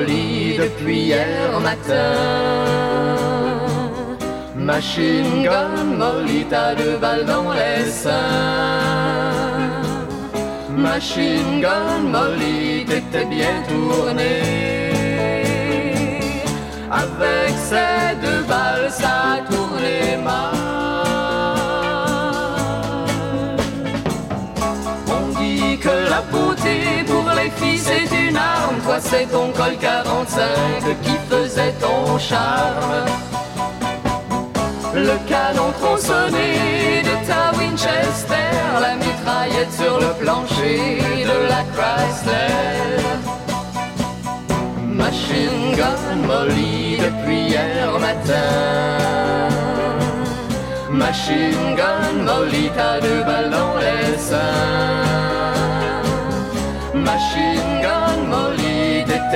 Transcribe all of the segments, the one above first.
Depuis hier matin. Machine gun Molly, t'as deux balles dans les seins. Machine gun Molly, t'étais bien tournée. Avec ces deux balles, ça tournait mal. On dit que la beauté pour les filles c'est c'est ton col 45 qui faisait ton charme. Le canon tronçonné de ta Winchester, la mitraillette sur le plancher de la Chrysler. Machine gun Molly depuis hier matin. Machine gun Molly, t'as deux balles dans les seins. Machine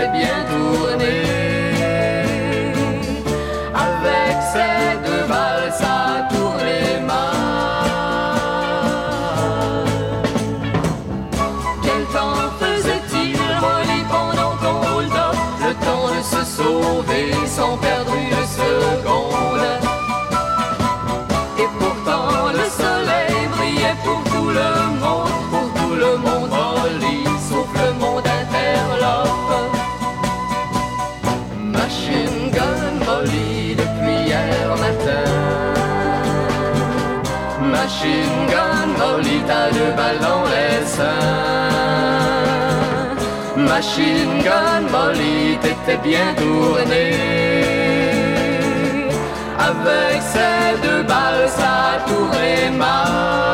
Molly, t'étais depuis hier matin. Machine gun Molly, t'as deux balles dans les seins. Machine gun Molly, t'étais bien tournée. Avec ces deux balles, ça tournait mal.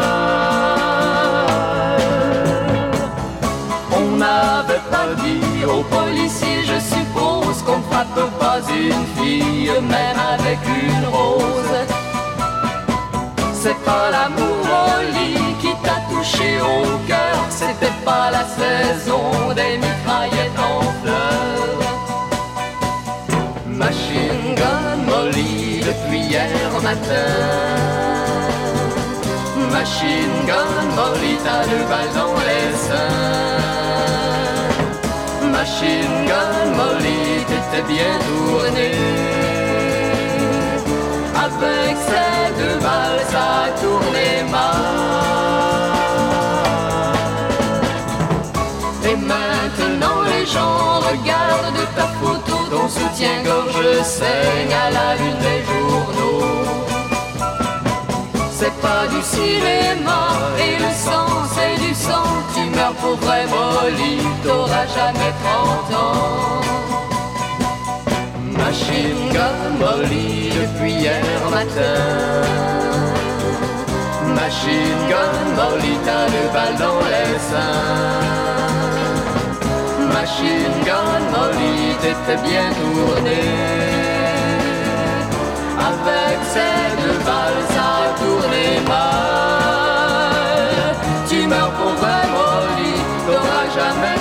On n'avait pas dit aux policiers, je suppose, qu'on frappe pas une fille, même avec une rose. C'est pas l'amour au lit qui t'a touché au cœur, c'était pas la saison des mitraillettes en fleurs. Machine gun Molly depuis hier matin. Machine gun Molly, t'as deux balles dans les seins. Machine gun Molly, t'étais bien tournée. Deux balles, ça tournait mal. Et maintenant les gens regardent ta photo, ton soutien-gorge saigne à la une des journaux. C'est pas du cinéma et le sang c'est du sang. Tu meurs pour vrai Molly, t'auras jamais 30 ans. Machine gun Molly depuis hier matin. Machine gun Molly, t'as deux balles dans les seins. Machine gun Molly, t'étais bien tournée. Avec ces deux balles, ça tournait mal. Tu meurs pour vrai Molly, t'auras jamais 30 ans.